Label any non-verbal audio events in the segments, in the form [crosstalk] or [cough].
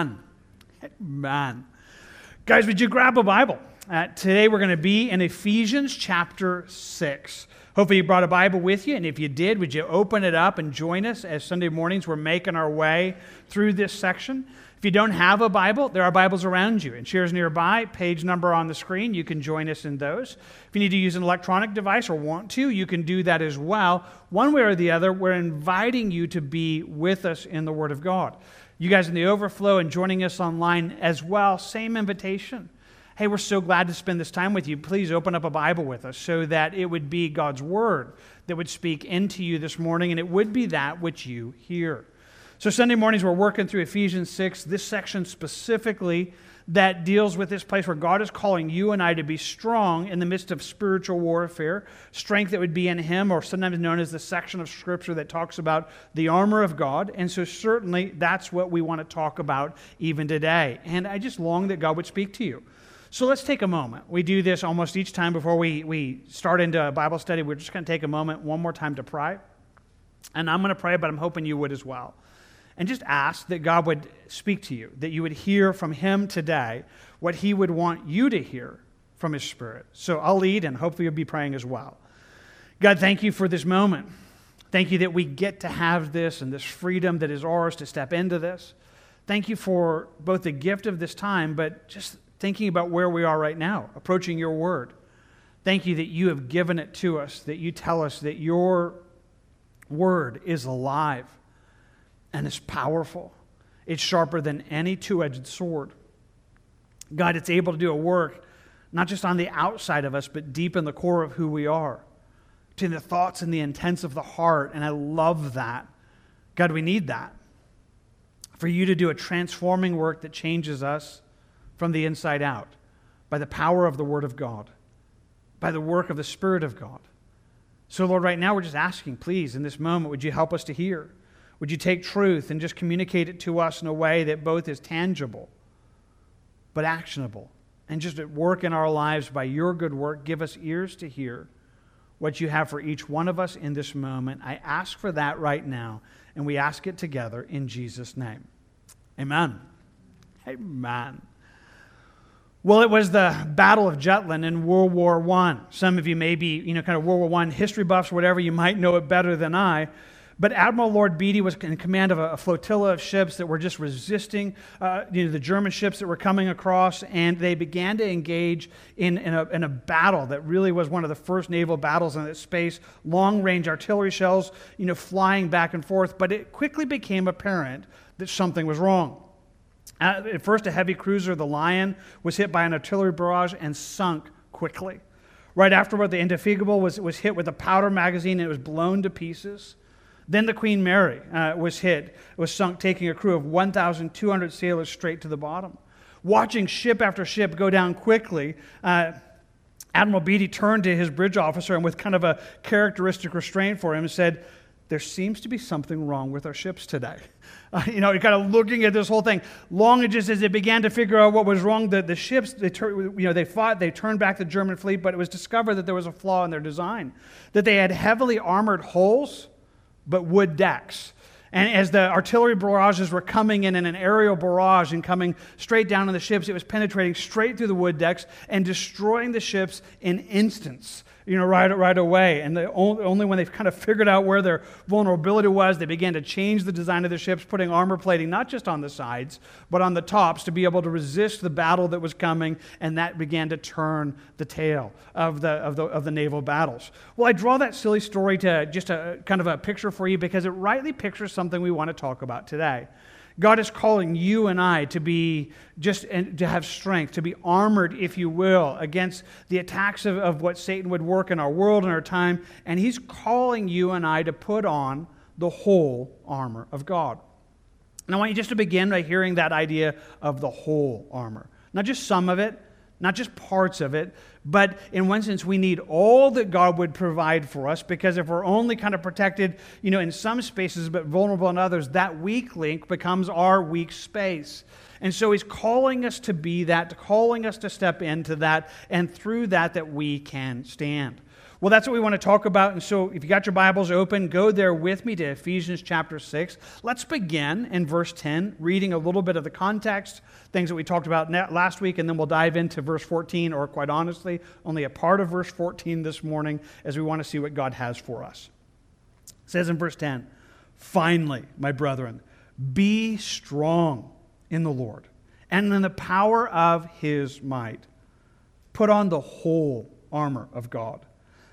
Man. Man. Guys, would you grab a Bible? Uh, today we're going to be in Ephesians chapter 6. Hopefully, you brought a Bible with you, and if you did, would you open it up and join us as Sunday mornings we're making our way through this section? If you don't have a Bible, there are Bibles around you and chairs nearby, page number on the screen. You can join us in those. If you need to use an electronic device or want to, you can do that as well. One way or the other, we're inviting you to be with us in the Word of God. You guys in the overflow and joining us online as well, same invitation. Hey, we're so glad to spend this time with you. Please open up a Bible with us so that it would be God's Word that would speak into you this morning, and it would be that which you hear. So, Sunday mornings, we're working through Ephesians 6, this section specifically that deals with this place where God is calling you and I to be strong in the midst of spiritual warfare, strength that would be in Him, or sometimes known as the section of Scripture that talks about the armor of God. And so, certainly, that's what we want to talk about even today. And I just long that God would speak to you. So let's take a moment. We do this almost each time before we, we start into a Bible study. We're just going to take a moment one more time to pray. And I'm going to pray, but I'm hoping you would as well and just ask that God would speak to you, that you would hear from Him today what He would want you to hear from His Spirit. So I'll lead, and hopefully you'll be praying as well. God, thank you for this moment. Thank you that we get to have this and this freedom that is ours to step into this. Thank you for both the gift of this time, but just thinking about where we are right now, approaching your word. Thank you that you have given it to us, that you tell us that your word is alive and it's powerful. It's sharper than any two edged sword. God, it's able to do a work not just on the outside of us, but deep in the core of who we are, to the thoughts and the intents of the heart. And I love that. God, we need that. For you to do a transforming work that changes us from the inside out by the power of the Word of God, by the work of the Spirit of God. So, Lord, right now we're just asking, please, in this moment, would you help us to hear? Would you take truth and just communicate it to us in a way that both is tangible but actionable and just at work in our lives by your good work? Give us ears to hear what you have for each one of us in this moment. I ask for that right now, and we ask it together in Jesus' name. Amen. Amen. Well, it was the Battle of Jutland in World War I. Some of you may be, you know, kind of World War I history buffs, whatever, you might know it better than I. But Admiral Lord Beatty was in command of a, flotilla of ships that were just resisting uh, you know, the German ships that were coming across, and they began to engage in, in, a, in a battle that really was one of the first naval battles in that space. Long range artillery shells you know, flying back and forth, but it quickly became apparent that something was wrong. At first, a heavy cruiser, the Lion, was hit by an artillery barrage and sunk quickly. Right afterward, the Indefatigable was, was hit with a powder magazine and it was blown to pieces. Then the Queen Mary uh, was hit, was sunk, taking a crew of 1,200 sailors straight to the bottom. Watching ship after ship go down quickly, uh, Admiral Beatty turned to his bridge officer and, with kind of a characteristic restraint for him, said, There seems to be something wrong with our ships today. [laughs] Uh, you know, kind of looking at this whole thing. Long just as they began to figure out what was wrong, the, the ships, they, tur- you know, they fought, they turned back the German fleet, but it was discovered that there was a flaw in their design, that they had heavily armored hulls but wood decks. And as the artillery barrages were coming in in an aerial barrage and coming straight down on the ships, it was penetrating straight through the wood decks and destroying the ships in instants you know, right, right away. And the only, only when they've kind of figured out where their vulnerability was, they began to change the design of the ships, putting armor plating not just on the sides, but on the tops to be able to resist the battle that was coming. And that began to turn the tail of the, of the, of the naval battles. Well, I draw that silly story to just a kind of a picture for you because it rightly pictures something we want to talk about today. God is calling you and I to be just to have strength, to be armored, if you will, against the attacks of, of what Satan would work in our world and our time. And He's calling you and I to put on the whole armor of God. And I want you just to begin by hearing that idea of the whole armor. Not just some of it, not just parts of it, but in one sense, we need all that God would provide for us because if we're only kind of protected, you know, in some spaces but vulnerable in others, that weak link becomes our weak space. And so he's calling us to be that, calling us to step into that, and through that, that we can stand. Well, that's what we want to talk about. And so, if you got your Bibles open, go there with me to Ephesians chapter 6. Let's begin in verse 10, reading a little bit of the context, things that we talked about last week, and then we'll dive into verse 14, or quite honestly, only a part of verse 14 this morning as we want to see what God has for us. It says in verse 10, Finally, my brethren, be strong in the Lord and in the power of his might. Put on the whole armor of God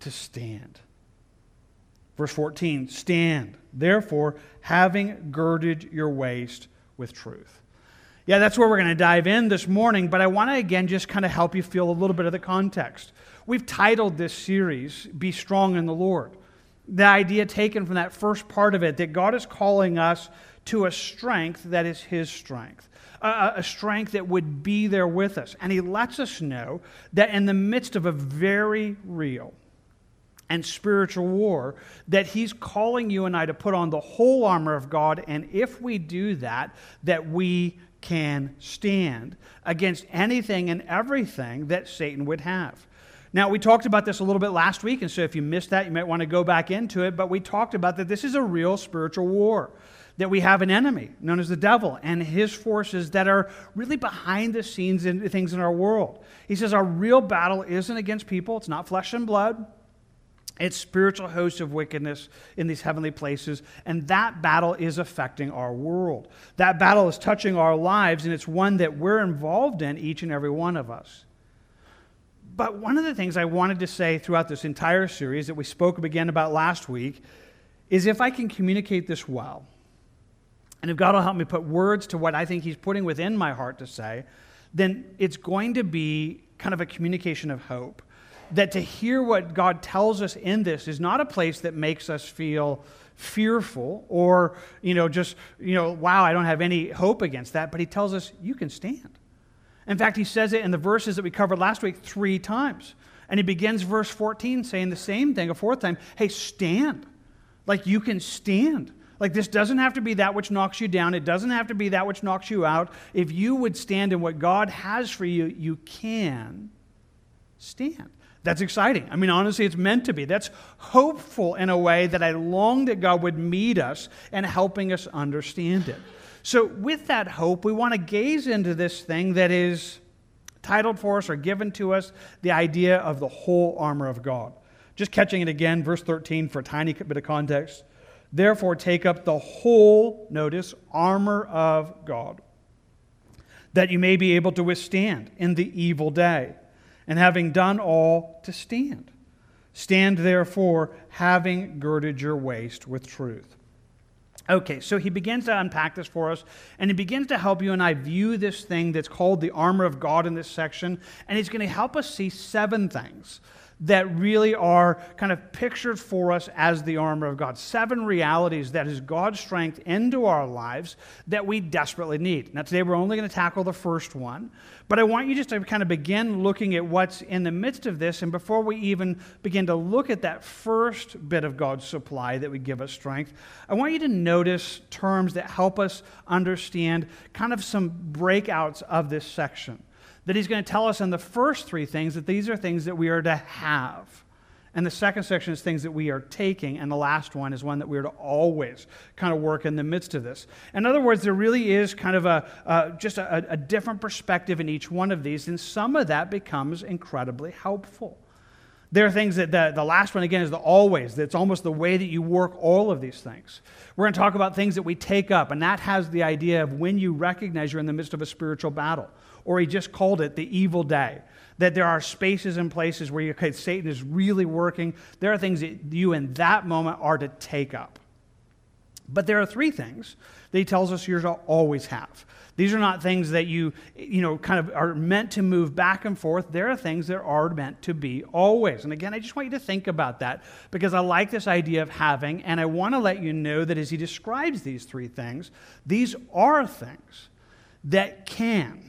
to stand. Verse 14 Stand, therefore, having girded your waist with truth. Yeah, that's where we're going to dive in this morning, but I want to again just kind of help you feel a little bit of the context. We've titled this series, Be Strong in the Lord. The idea taken from that first part of it that God is calling us to a strength that is His strength, a, a, strength that would be there with us. And He lets us know that in the midst of a very real, and spiritual war, that he's calling you and I to put on the whole armor of God, and if we do that, that we can stand against anything and everything that Satan would have. Now, we talked about this a little bit last week, and so if you missed that, you might want to go back into it, but we talked about that this is a real spiritual war. That we have an enemy known as the devil and his forces that are really behind the scenes in things in our world. He says our real battle isn't against people, it's not flesh and blood, it's spiritual hosts of wickedness in these heavenly places, and that battle is affecting our world. That battle is touching our lives, and it's one that we're involved in, each and every one of us. But one of the things I wanted to say throughout this entire series that we spoke again about last week is if I can communicate this well, and if God will help me put words to what I think He's putting within my heart to say, then it's going to be kind of a communication of hope that to hear what God tells us in this is not a place that makes us feel fearful or, you know, just, you know, wow, I don't have any hope against that, but he tells us you can stand. In fact, he says it in the verses that we covered last week three times. And he begins verse 14 saying the same thing a fourth time hey, stand. Like you can stand. Like this doesn't have to be that which knocks you down. It doesn't have to be that which knocks you out. If you would stand in what God has for you, you can stand. That's exciting. I mean, honestly, it's meant to be. That's hopeful in a way that I long that God would meet us and helping us understand it. So, with that hope, we want to gaze into this thing that is titled for us or given to us the idea of the whole armor of God. Just catching it again, verse 13 for a tiny bit of context. Therefore, take up the whole, notice, armor of God, that you may be able to withstand in the evil day and having done all to stand. Stand therefore, having girded your waist with truth. Okay, so he begins to unpack this for us, and he begins to help you and I view this thing that's called the armor of God in this section, and he's going to help us see seven things that really are kind of pictured for us as the armor of God. Seven realities that is God's strength into our lives that we desperately need. Now, today we're only going to tackle the first one, but I want you just to kind of begin looking at what's in the midst of this. And before we even begin to look at that first bit of God's supply that would give us strength, I want you to notice terms that help us understand kind of some breakouts of this section that he's going to tell us in the first three things that these are things that we are to have. And the second section is things that we are taking. And the last one is one that we're to always kind of work in the midst of this. In other words, there really is kind of a, uh, just a, a different perspective in each one of these. And some of that becomes incredibly helpful. There are things that the, the last one, again, is the always. That's almost the way that you work all of these things. We're going to talk about things that we take up, and that has the idea of when you recognize you're in the midst of a spiritual battle or he just called it the evil day. That there are spaces and places where you, okay, Satan is really working. There are things that you in that moment are to take up. But there are three things that he tells us you're to always have. These are not things that you, you know, kind of are meant to move back and forth. There are things that are meant to be always. And again, I just want you to think about that because I like this idea of having, and I want to let you know that as he describes these three things, these are things that can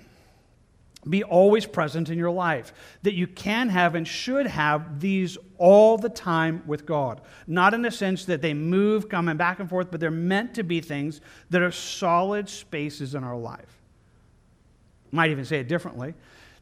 be always present in your life. That you can have and should have these all the time with God. Not in the sense that they move coming back and forth, but they're meant to be things that are solid spaces in our life. Might even say it differently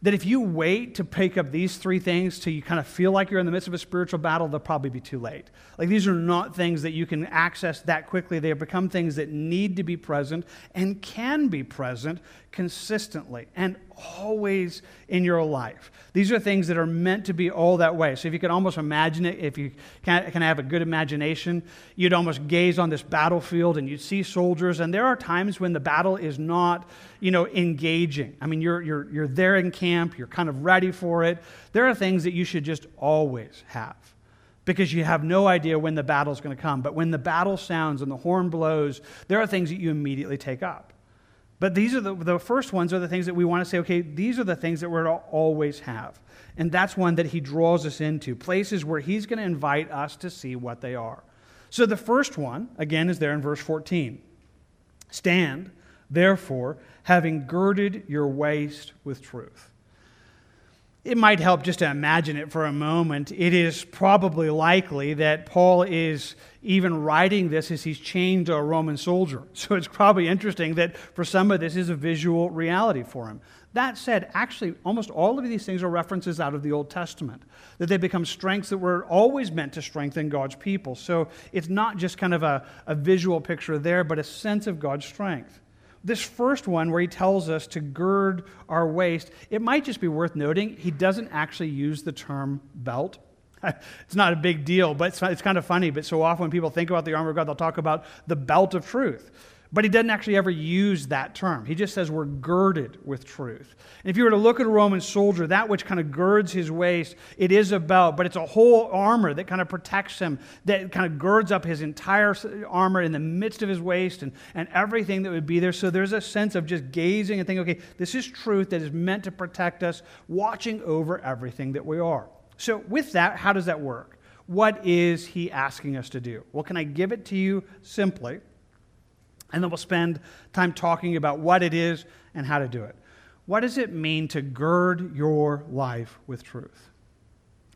that if you wait to pick up these three things till you kind of feel like you're in the midst of a spiritual battle, they'll probably be too late. Like these are not things that you can access that quickly. They have become things that need to be present and can be present consistently and always in your life. These are things that are meant to be all that way. So if you could almost imagine it, if you can, can have a good imagination, you'd almost gaze on this battlefield and you'd see soldiers. And there are times when the battle is not, you know, engaging. I mean, you're, you're, you're there in camp, you're kind of ready for it. There are things that you should just always have because you have no idea when the battle's going to come. But when the battle sounds and the horn blows, there are things that you immediately take up. But these are the, the first ones are the things that we want to say, okay, these are the things that we're to always have. And that's one that he draws us into, places where he's going to invite us to see what they are. So the first one, again, is there in verse 14. Stand, therefore, having girded your waist with truth it might help just to imagine it for a moment. It is probably likely that Paul is even writing this as he's chained to a Roman soldier. [laughs] So it's probably interesting that for some of this is a visual reality for him. That said, actually, almost all of these things are references out of the Old Testament, that they become strengths that were always meant to strengthen God's people. So it's not just kind of a, a visual picture there, but a sense of God's strength this first one, where he tells us to gird our waist, it might just be worth noting he doesn't actually use the term belt. [laughs] It's not a big deal, but it's, it's kind of funny. But so often when people think about the armor of God, they'll talk about the belt of truth. But he doesn't actually ever use that term. He just says we're girded with truth. And if you were to look at a Roman soldier, that which kind of girds his waist, it is a belt, but it's a whole armor that kind of protects him, that kind of girds up his entire armor in the midst of his waist and, and everything that would be there. So there's a sense of just gazing and thinking, okay, this is truth that is meant to protect us, watching over everything that we are. So, with that, how does that work? What is he asking us to do? Well, can I give it to you simply? And then we'll spend time talking about what it is and how to do it. What does it mean to gird your life with truth?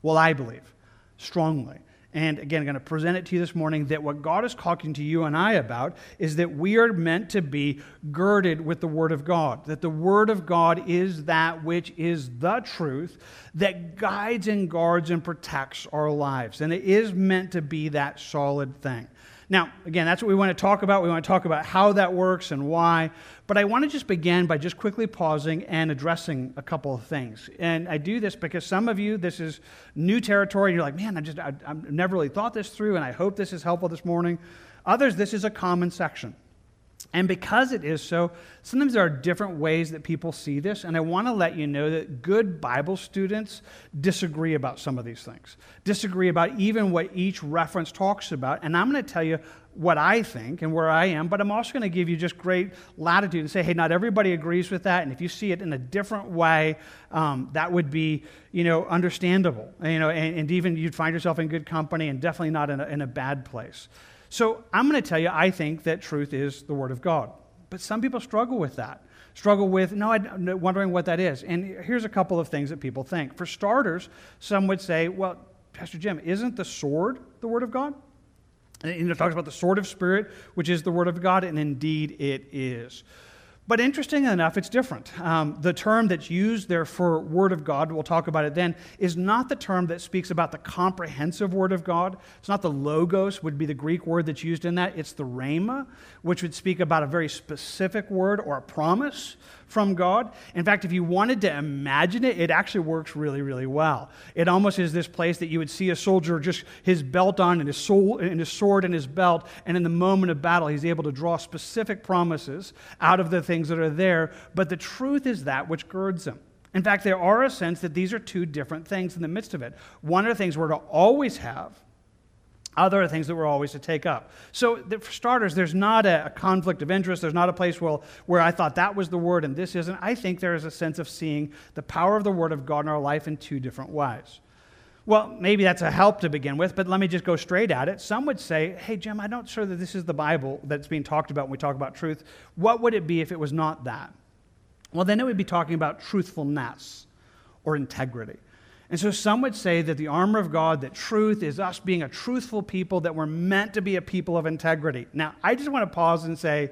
Well, I believe strongly. And again, I'm going to present it to you this morning that what God is talking to you and I about is that we are meant to be girded with the Word of God. That the Word of God is that which is the truth that guides and guards and protects our lives. And it is meant to be that solid thing. Now, again, that's what we want to talk about. We want to talk about how that works and why. But I want to just begin by just quickly pausing and addressing a couple of things. And I do this because some of you, this is new territory, and you're like, man, I just I, I've never really thought this through, and I hope this is helpful this morning. Others, this is a common section. And because it is so, sometimes there are different ways that people see this. And I want to let you know that good Bible students disagree about some of these things, disagree about even what each reference talks about. And I'm going to tell you what I think and where I am, but I'm also going to give you just great latitude and say, hey, not everybody agrees with that. And if you see it in a different way, um, that would be, you know, understandable. You know, and, and, even you'd find yourself in good company and definitely not in a, in a bad place. So I'm going to tell you, I think that truth is the Word of God. But some people struggle with that. Struggle with, no, I'm wondering what that is. And here's a couple of things that people think. For starters, some would say, well, Pastor Jim, isn't the sword the Word of God? And it talks about the sword of Spirit, which is the Word of God, and indeed it is. But interesting enough, it's different. Um, the term that's used there for Word of God, we'll talk about it then, is not the term that speaks about the comprehensive Word of God. It's not the logos, would be the Greek word that's used in that. It's the rhema, which would speak about a very specific word or a promise from God. In fact, if you wanted to imagine it, it actually works really, really well. It almost is this place that you would see a soldier just his belt on and his, soul, and his sword in his belt, and in the moment of battle, he's able to draw specific promises out of the things that are there. But the truth is that which girds him. In fact, there are a sense that these are two different things in the midst of it. One of the things we're to always have, other things that we're always to take up. So, for starters, there's not a, conflict of interest. There's not a place where, where I thought that was the word and this isn't. I think there is a sense of seeing the power of the word of God in our life in two different ways. Well, maybe that's a help to begin with, but let me just go straight at it. Some would say, hey, Jim, I'm not sure that this is the Bible that's being talked about when we talk about truth. What would it be if it was not that? Well, then it would be talking about truthfulness or integrity. And so some would say that the armor of God, that truth is us being a truthful people, that we're meant to be a people of integrity. Now, I just want to pause and say,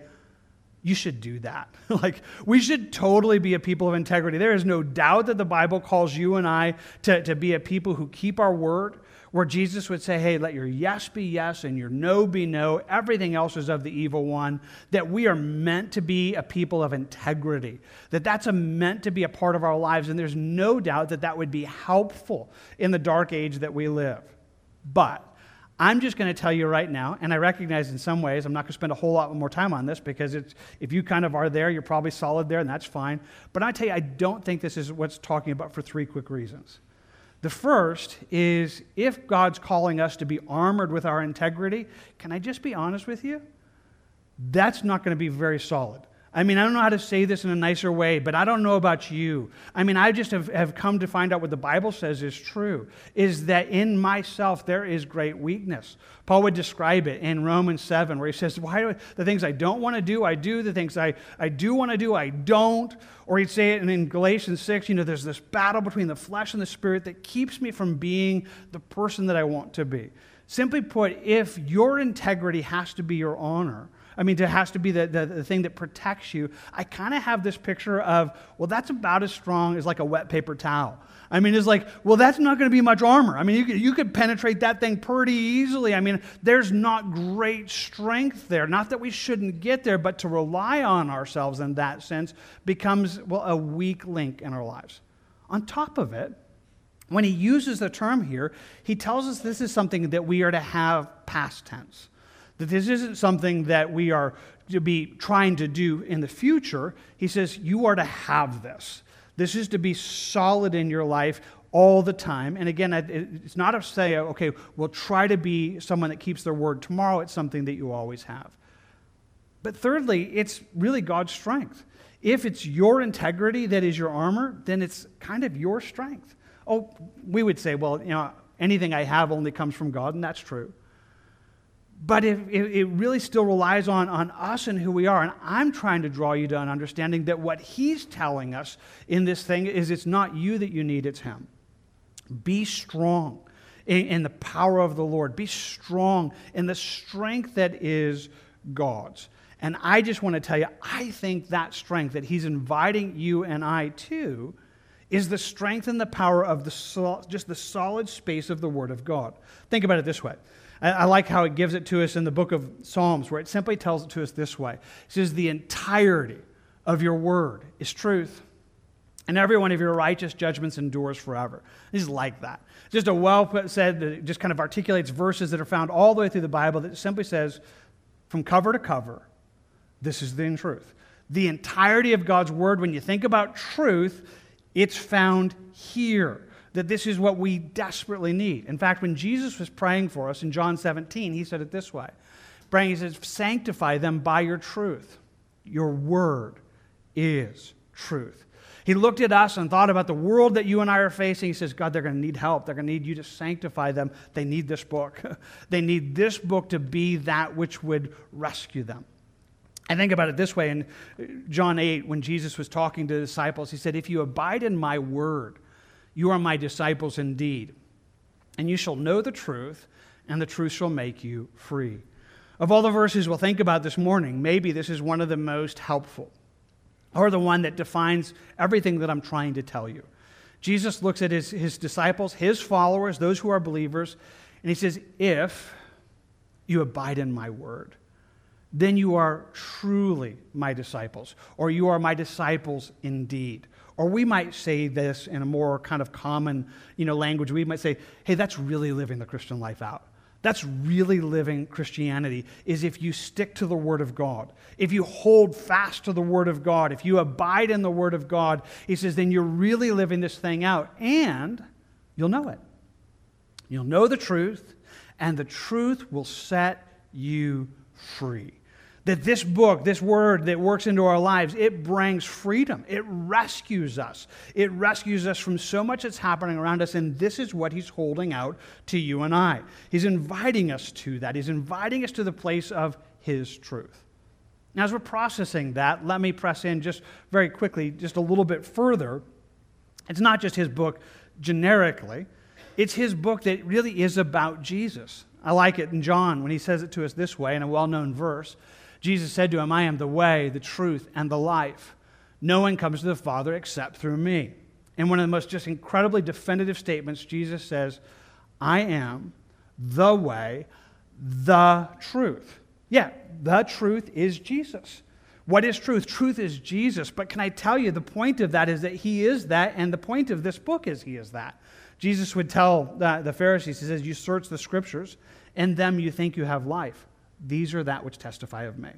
you should do that. [laughs] like, we should totally be a people of integrity. There is no doubt that the Bible calls you and I to, to be a people who keep our word, where Jesus would say, hey, let your yes be yes and your no be no. Everything else is of the evil one. That we are meant to be a people of integrity. That that's a meant to be a part of our lives. And there's no doubt that that would be helpful in the dark age that we live. But I'm just going to tell you right now, and I recognize in some ways, I'm not going to spend a whole lot more time on this because if you kind of are there, you're probably solid there, and that's fine. But I tell you, I don't think this is what's talking about for three quick reasons. The first is if God's calling us to be armored with our integrity, can I just be honest with you? That's not going to be very solid. I mean, I don't know how to say this in a nicer way, but I don't know about you. I mean, I just have, have come to find out what the Bible says is true is that in myself there is great weakness. Paul would describe it in Romans 7, where he says, Why do I, the things I don't want to do, I do, the things I, I do want to do, I don't. Or he'd say it in Galatians 6, you know, there's this battle between the flesh and the spirit that keeps me from being the person that I want to be. Simply put, if your integrity has to be your honor, I mean, it has to be the, the, the thing that protects you. I kind of have this picture of, well, that's about as strong as like a wet paper towel. I mean, it's like, well, that's not going to be much armor. I mean, you you could penetrate that thing pretty easily. I mean, there's not great strength there. Not that we shouldn't get there, but to rely on ourselves in that sense becomes, well, a weak link in our lives. On top of it, when he uses the term here, he tells us this is something that we are to have past tense. That this isn't something that we are to be trying to do in the future. He says, You are to have this. This is to be solid in your life all the time. And again, it's not to say, okay, we'll try to be someone that keeps their word tomorrow. It's something that you always have. But thirdly, it's really God's strength. If it's your integrity that is your armor, then it's kind of your strength. Oh, we would say, well, you know, anything I have only comes from God, and that's true. But it, it, really still relies on, on us and who we are. And I'm trying to draw you to an understanding that what he's telling us in this thing is it's not you that you need, it's him. Be strong in, in the power of the Lord. Be strong in the strength that is God's. And I just want to tell you, I think that strength that he's inviting you and I to is the strength and the power of the just the solid space of the Word of God. Think about it this way. I like how it gives it to us in the book of Psalms, where it simply tells it to us this way It says, The entirety of your word is truth, and every one of your righteous judgments endures forever. Is like that. Just a well put said, that just kind of articulates verses that are found all the way through the Bible that simply says, from cover to cover, this is the truth. The entirety of God's word, when you think about truth, it's found here that this is what we desperately need. In fact, when Jesus was praying for us in John 17, he said it this way praying, he says, Sanctify them by your truth. Your word is truth. He looked at us and thought about the world that you and I are facing. He says, God, they're going to need help. They're going to need you to sanctify them. They need this book. [laughs] they need this book to be that which would rescue them. I think about it this way in John 8, when Jesus was talking to the disciples, he said, If you abide in my word, you are my disciples indeed, and you shall know the truth, and the truth shall make you free. Of all the verses we'll think about this morning, maybe this is one of the most helpful, or the one that defines everything that I'm trying to tell you. Jesus looks at his, his disciples, his followers, those who are believers, and he says, If you abide in my word, then you are truly my disciples, or you are my disciples indeed. Or we might say this in a more kind of common you know, language. We might say, hey, that's really living the Christian life out. That's really living Christianity, is if you stick to the Word of God. If you hold fast to the Word of God, if you abide in the Word of God, he says, then you're really living this thing out and you'll know it. You'll know the truth, and the truth will set you free. That this book, this word that works into our lives, it brings freedom. It rescues us. It rescues us from so much that's happening around us, and this is what he's holding out to you and I. He's inviting us to that. He's inviting us to the place of his truth. Now, as we're processing that, let me press in just very quickly, just a little bit further. It's not just his book generically, it's his book that really is about Jesus. I like it in John when he says it to us this way in a well known verse. Jesus said to him, I am the way, the truth, and the life. No one comes to the Father except through me. And one of the most just incredibly definitive statements, Jesus says, I am the way, the truth. Yeah, the truth is Jesus. What is truth? Truth is Jesus. But can I tell you, the point of that is that He is that, and the point of this book is He is that. Jesus would tell the, the Pharisees, He says, You search the scriptures, in them you think you have life. These are that which testify of me.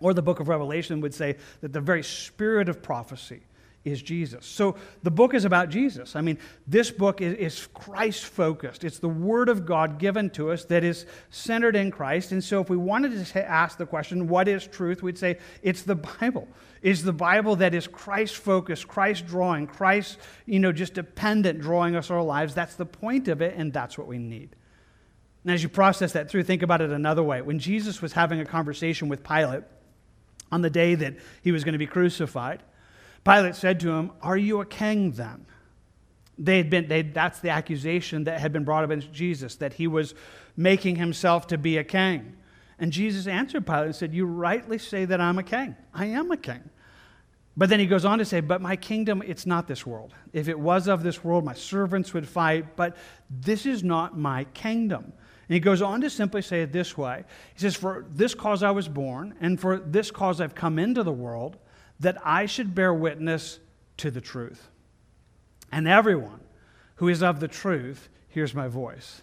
Or the book of Revelation would say that the very spirit of prophecy is Jesus. So the book is about Jesus. I mean, this book is, is Christ focused. It's the Word of God given to us that is centered in Christ. And so if we wanted to ask the question, what is truth? We'd say it's the Bible. Is the Bible that is Christ focused, Christ drawing, Christ, you know, just dependent drawing us our lives. That's the point of it, and that's what we need. And as you process that through, think about it another way. When Jesus was having a conversation with Pilate on the day that he was going to be crucified, Pilate said to him, Are you a king then? They had been, they, that's the accusation that had been brought against Jesus, that he was making himself to be a king. And Jesus answered Pilate and said, You rightly say that I'm a king. I am a king. But then he goes on to say, But my kingdom, it's not this world. If it was of this world, my servants would fight, but this is not my kingdom. And he goes on to simply say it this way He says, For this cause I was born, and for this cause I've come into the world, that I should bear witness to the truth. And everyone who is of the truth hears my voice.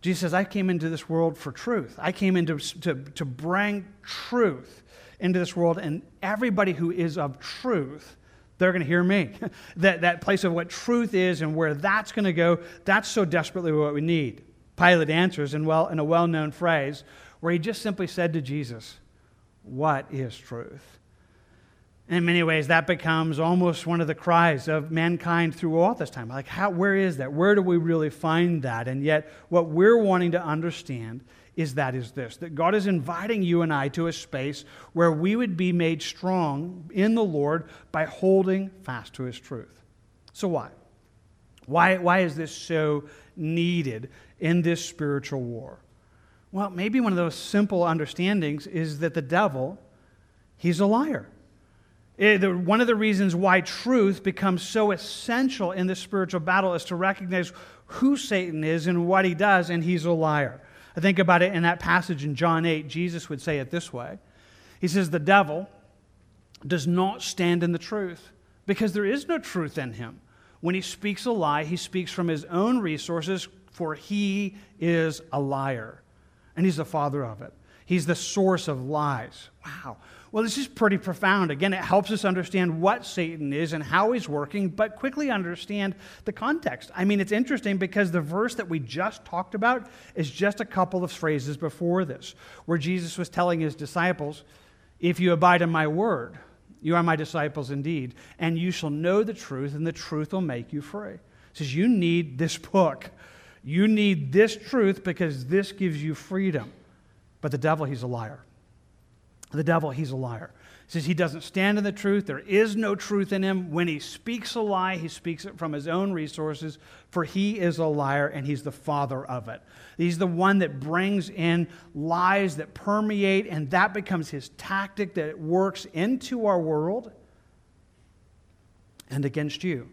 Jesus says, I came into this world for truth. I came into to, to bring truth into this world, and everybody who is of truth, they're going to hear me. [laughs] that, that place of what truth is and where that's going to go, that's so desperately what we need. Pilate answers in, well, in a well known phrase where he just simply said to Jesus, What is truth? in many ways, that becomes almost one of the cries of mankind through all this time. Like, how, where is that? Where do we really find that? And yet, what we're wanting to understand is that is this that God is inviting you and I to a space where we would be made strong in the Lord by holding fast to His truth. So, why? Why, why is this so needed in this spiritual war? Well, maybe one of those simple understandings is that the devil, he's a liar. It, the, one of the reasons why truth becomes so essential in this spiritual battle is to recognize who Satan is and what he does, and he's a liar. I think about it in that passage in John 8, Jesus would say it this way He says, The devil does not stand in the truth because there is no truth in him. When he speaks a lie, he speaks from his own resources, for he is a liar. And he's the father of it. He's the source of lies. Wow. Well, this is pretty profound. Again, it helps us understand what Satan is and how he's working, but quickly understand the context. I mean, it's interesting because the verse that we just talked about is just a couple of phrases before this, where Jesus was telling his disciples, If you abide in my word, you are my disciples indeed, and you shall know the truth, and the truth will make you free. He says, You need this book. You need this truth because this gives you freedom. But the devil, he's a liar. The devil, he's a liar. Says he doesn't stand in the truth. There is no truth in him. When he speaks a lie, he speaks it from his own resources, for he is a liar and he's the father of it. He's the one that brings in lies that permeate, and that becomes his tactic that works into our world and against you.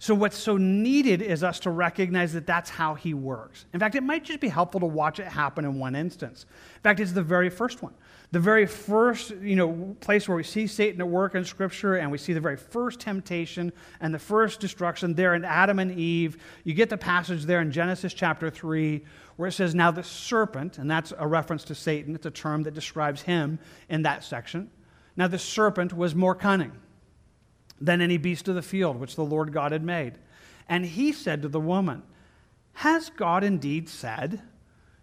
So, what's so needed is us to recognize that that's how he works. In fact, it might just be helpful to watch it happen in one instance. In fact, it's the very first one. The very first you know, place where we see Satan at work in Scripture, and we see the very first temptation and the first destruction there in Adam and Eve. You get the passage there in Genesis chapter 3 where it says, Now the serpent, and that's a reference to Satan, it's a term that describes him in that section. Now the serpent was more cunning than any beast of the field which the Lord God had made. And he said to the woman, Has God indeed said,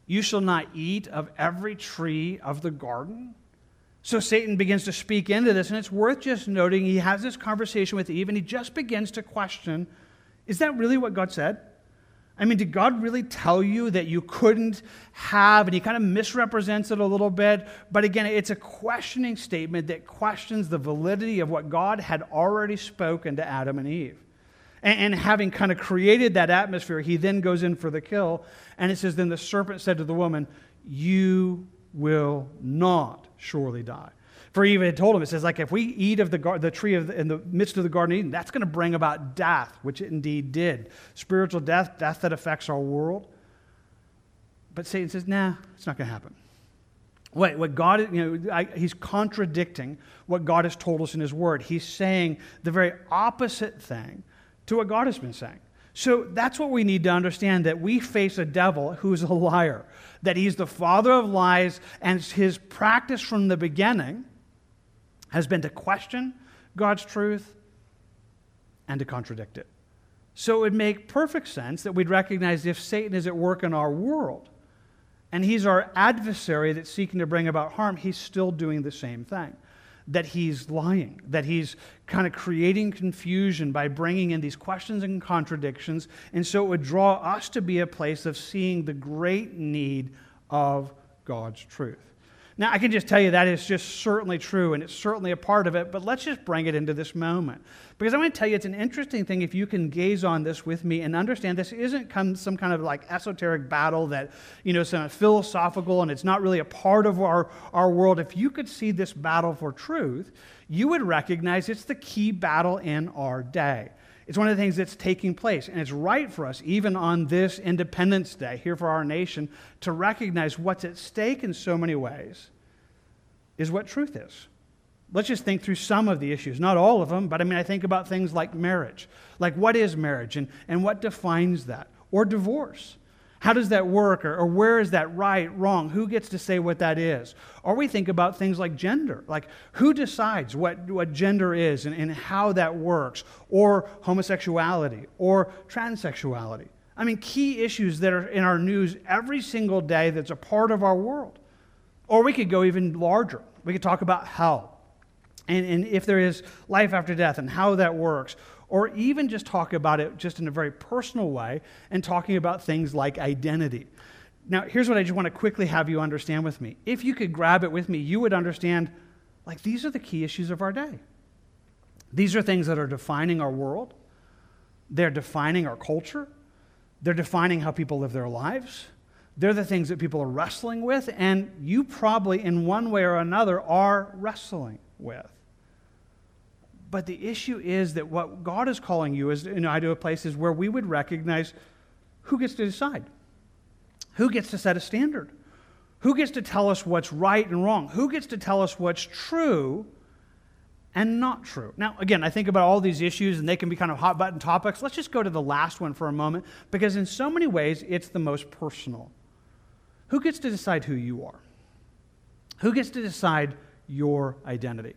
You shall not eat of every tree of the garden. So Satan begins to speak into this, and it's worth just noting he has this conversation with Eve, and he just begins to question is that really what God said? I mean, did God really tell you that you couldn't have? And he kind of misrepresents it a little bit. But again, it's a questioning statement that questions the validity of what God had already spoken to Adam and Eve. And, having kind of created that atmosphere, he then goes in for the kill. And it says, Then the serpent said to the woman, You will not surely die. For Eve had told him, it says, like, if we eat of the, gar- the tree the, in the midst of the Garden of Eden, that's going to bring about death, which it indeed did. Spiritual death, death that affects our world. But Satan says, nah, it's not going to happen. What, what God, you know, I, he's contradicting what God has told us in his word. He's saying the very opposite thing to what God has been saying. So that's what we need to understand that we face a devil who's a liar, that he's the father of lies, and his practice from the beginning has been to question God's truth and to contradict it. So it would make perfect sense that we'd recognize if Satan is at work in our world and he's our adversary that's seeking to bring about harm, he's still doing the same thing. That he's lying, that he's kind of creating confusion by bringing in these questions and contradictions. And so it would draw us to be a place of seeing the great need of God's truth. Now, I can just tell you that is just certainly true, and it's certainly a part of it, but let's just bring it into this moment. Because I want to tell you, it's an interesting thing if you can gaze on this with me and understand this isn't some kind of like esoteric battle that, you know, some philosophical and it's not really a part of our, our world. If you could see this battle for truth, you would recognize it's the key battle in our day. It's one of the things that's taking place. And it's right for us, even on this Independence Day here for our nation, to recognize what's at stake in so many ways is what truth is. Let's just think through some of the issues, not all of them, but I mean, I think about things like marriage. Like, what is marriage and, and what defines that? Or divorce. How does that work? Or, or, where is that right, wrong? Who gets to say what that is? Or we think about things like gender, like who decides what, what gender is and, and how that works, or homosexuality, or transsexuality. I mean, key issues that are in our news every single day that's a part of our world. Or we could go even larger. We could talk about hell and, and if there is life after death and how that works or even just talk about it just in a very personal way and talking about things like identity. Now, here's what I just want to quickly have you understand with me. If you could grab it with me, you would understand like these are the key issues of our day. These are things that are defining our world, they're defining our culture, they're defining how people live their lives. They're the things that people are wrestling with, and you probably, in one way or another, are wrestling with. But the issue is that what God is calling you is, you know, I do a place is where we would recognize who gets to decide, who gets to set a standard, who gets to tell us what's right and wrong, who gets to tell us what's true and not true. Now, again, I think about all these issues and they can be kind of hot button topics. Let's just go to the last one for a moment because, in so many ways, it's the most personal. Who gets to decide who you are? Who gets to decide your identity?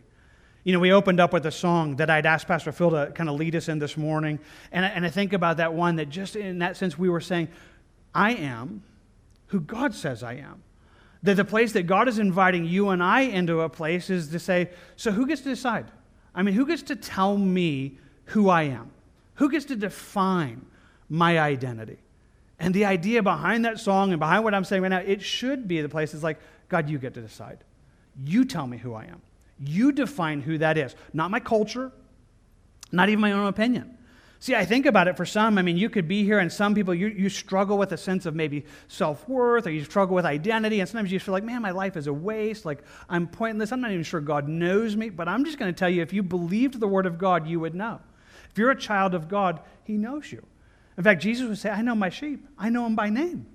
You know, we opened up with a song that I'd asked Pastor Phil to kind of lead us in this morning. And I, and I think about that one that just in that sense we were saying, I am who God says I am. That the place that God is inviting you and I into a place is to say, so who gets to decide? I mean, who gets to tell me who I am? Who gets to define my identity? And the idea behind that song and behind what I'm saying right now, it should be the place is like, God, you get to decide. You tell me who I am. You define who that is, not my culture, not even my own opinion. See, I think about it for some. I mean, you could be here, and some people, you, you struggle with a sense of maybe self worth, or you struggle with identity, and sometimes you feel like, man, my life is a waste. Like, I'm pointless. I'm not even sure God knows me. But I'm just going to tell you if you believed the word of God, you would know. If you're a child of God, He knows you. In fact, Jesus would say, I know my sheep, I know them by name,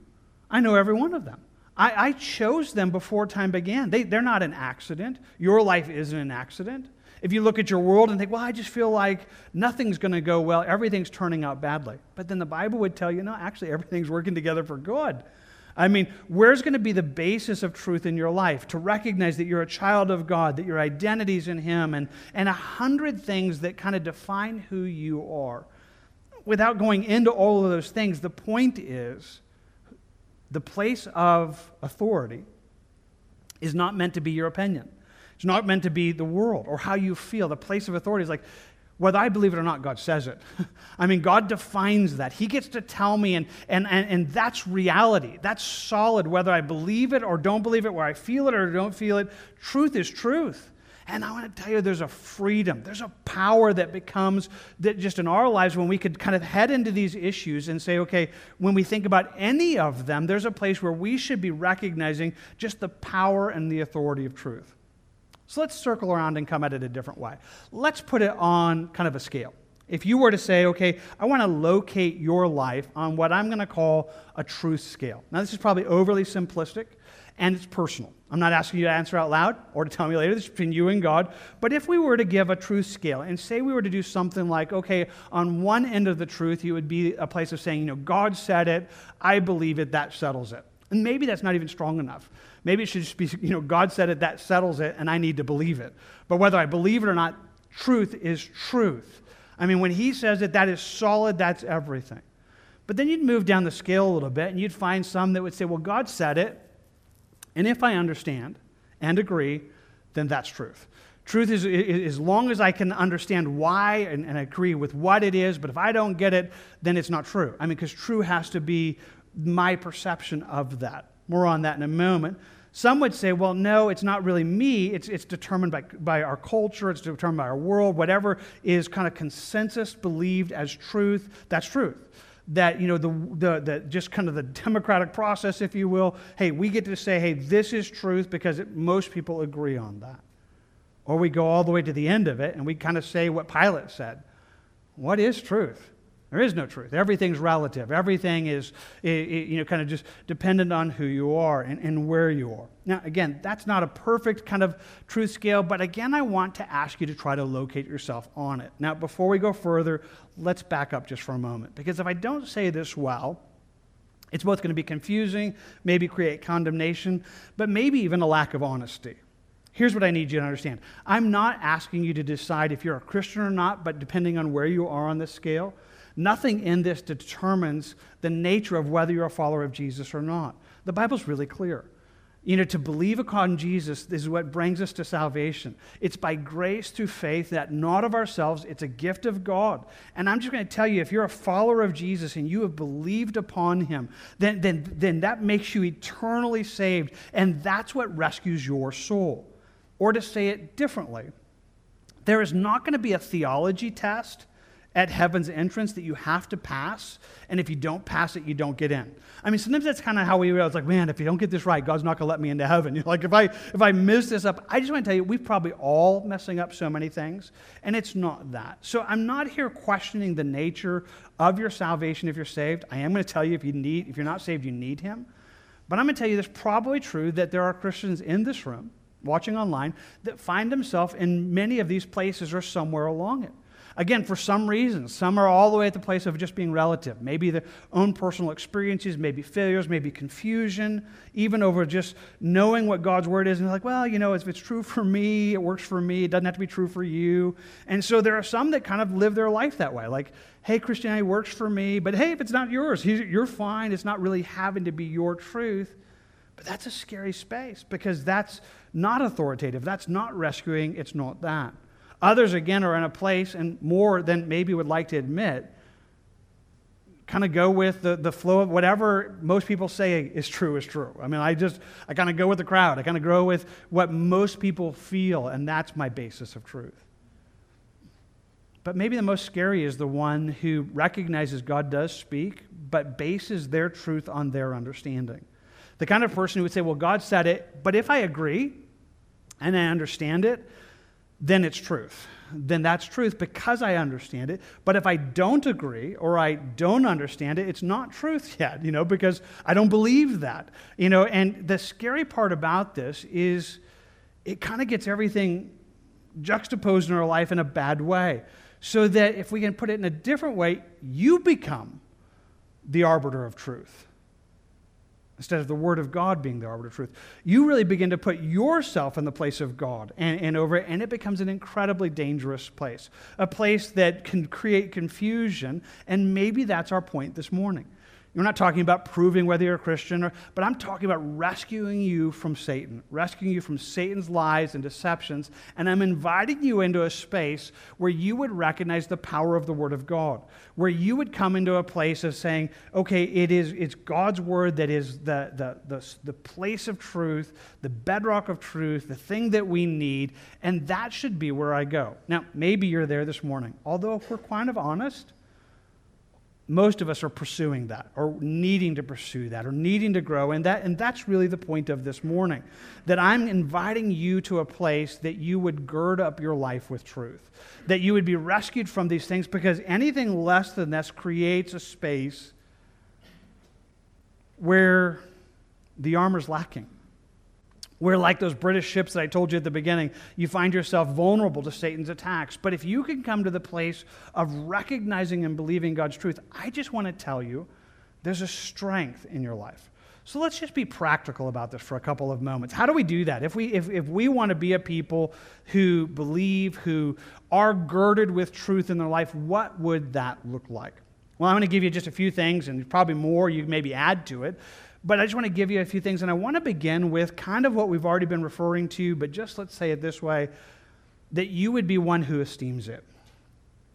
I know every one of them. I, I chose them before time began. They, they're not an accident. Your life isn't an accident. If you look at your world and think, well, I just feel like nothing's going to go well, everything's turning out badly. But then the Bible would tell you, no, actually, everything's working together for good. I mean, where's going to be the basis of truth in your life? To recognize that you're a child of God, that your identity's in Him, and, and a hundred things that kind of define who you are. Without going into all of those things, the point is the place of authority is not meant to be your opinion. It's not meant to be the world or how you feel. The place of authority is like, whether I believe it or not, God says it. [laughs] I mean, God defines that. He gets to tell me, and, and, and, and that's reality. That's solid, whether I believe it or don't believe it, where I feel it or don't feel it. Truth is truth. And I want to tell you, there's a freedom, there's a power that becomes that just in our lives when we could kind of head into these issues and say, okay, when we think about any of them, there's a place where we should be recognizing just the power and the authority of truth. So let's circle around and come at it a different way. Let's put it on kind of a scale. If you were to say, okay, I want to locate your life on what I'm going to call a truth scale. Now, this is probably overly simplistic and it's personal. I'm not asking you to answer out loud or to tell me later. This is between you and God. But if we were to give a truth scale and say we were to do something like, okay, on one end of the truth, it would be a place of saying, you know, God said it, I believe it, that settles it. And maybe that's not even strong enough. Maybe it should just be, you know, God said it, that settles it, and I need to believe it. But whether I believe it or not, truth is truth. I mean, when He says it, that is solid, that's everything. But then you'd move down the scale a little bit, and you'd find some that would say, well, God said it, and if I understand and agree, then that's truth. Truth is, as long as I can understand why and, and agree with what it is, but if I don't get it, then it's not true. I mean, because true has to be my perception of that. More on that in a moment. Some would say, well, no, it's not really me. It's, it's determined by, by our culture, it's determined by our world. Whatever is kind of consensus believed as truth, that's truth. That, you know, the, the, the, just kind of the democratic process, if you will, hey, we get to say, hey, this is truth because it, most people agree on that. Or we go all the way to the end of it and we kind of say what Pilate said. What is truth? There is no truth. Everything's relative. Everything is, you know, kind of just dependent on who you are and, and where you are. Now, again, that's not a perfect kind of truth scale, but again, I want to ask you to try to locate yourself on it. Now, before we go further, let's back up just for a moment. Because if I don't say this well, it's both going to be confusing, maybe create condemnation, but maybe even a lack of honesty. Here's what I need you to understand I'm not asking you to decide if you're a Christian or not, but depending on where you are on this scale, Nothing in this determines the nature of whether you're a follower of Jesus or not. The Bible's really clear. You know, to believe upon Jesus is what brings us to salvation. It's by grace through faith that not of ourselves, it's a gift of God. And I'm just going to tell you if you're a follower of Jesus and you have believed upon him, then, then, then that makes you eternally saved. And that's what rescues your soul. Or to say it differently, there is not going to be a theology test at heaven's entrance that you have to pass, and if you don't pass it, you don't get in. I mean, sometimes that's kind of how we realize, like, man, if you don't get this right, God's not going to let me into heaven. [laughs] You're like, if I if I miss this up, I just want to tell you, we're probably all messing up so many things, and it's not that. So I'm not here questioning the nature of your salvation if you're saved. I am going to tell you if you need, if you're not saved, you need Him. But I'm going to tell you, it's probably true that there are Christians in this room, watching online, that find themselves in many of these places or somewhere along it. Again, for some reasons, some are all the way at the place of just being relative. Maybe their own personal experiences, maybe failures, maybe confusion, even over just knowing what God's word is. And like, well, you know, if it's true for me, it works for me. It doesn't have to be true for you. And so there are some that kind of live their life that way. Like, hey, Christianity works for me, but hey, if it's not yours, you're fine. It's not really having to be your truth. But that's a scary space because that's not authoritative. That's not rescuing. It's not that. Others, again, are in a place, and more than maybe would like to admit, kind of go with the, the flow of whatever most people say is true is true. I mean, I just, I kind of go with the crowd. I kind of go with what most people feel, and that's my basis of truth. But maybe the most scary is the one who recognizes God does speak, but bases their truth on their understanding. The kind of person who would say, Well, God said it, but if I agree and I understand it, then it's truth. Then that's truth because I understand it. But if I don't agree or I don't understand it, it's not truth [laughs] yet, you know, because I don't believe that. You know, and the scary part about this is it kind of gets everything juxtaposed in our life in a bad way. So that if we can put it in a different way, you become the arbiter of truth instead of the Word of God being the arbiter of truth. You really begin to put yourself in the place of God and, and over it, and it becomes an incredibly dangerous place, a place that can create confusion, and maybe that's our point this morning. We're not talking about proving whether you're a Christian, or, but I'm talking about rescuing you from Satan, rescuing you from Satan's lies and deceptions. And I'm inviting you into a space where you would recognize the power of the Word of God, where you would come into a place of saying, okay, it is it's God's Word that is the, the, the, the place of truth, the bedrock of truth, the thing that we need, and that should be where I go. Now, maybe you're there this morning, although if we're kind of honest, most of us are pursuing that or needing to pursue that or needing to grow. And that and that's really the point of this morning that i'm inviting you to a place that you would gird up your life with truth that you would be rescued from these things because anything less than this creates a space where the armor's lacking where, like those British ships that I told you at the beginning, you find yourself vulnerable to Satan's attacks. But if you can come to the place of recognizing and believing God's truth, I just want to tell you there's a strength in your life. So let's just be practical about this for a couple of moments. How do we do that? If we, if, if we want to be a people who believe, who are girded with truth in their life, what would that look like? Well, I'm going to give you just a few things and probably more you maybe add to it. But I just want to give you a few things, and I want to begin with kind of what we've already been referring to, but just let's say it this way that you would be one who esteems it,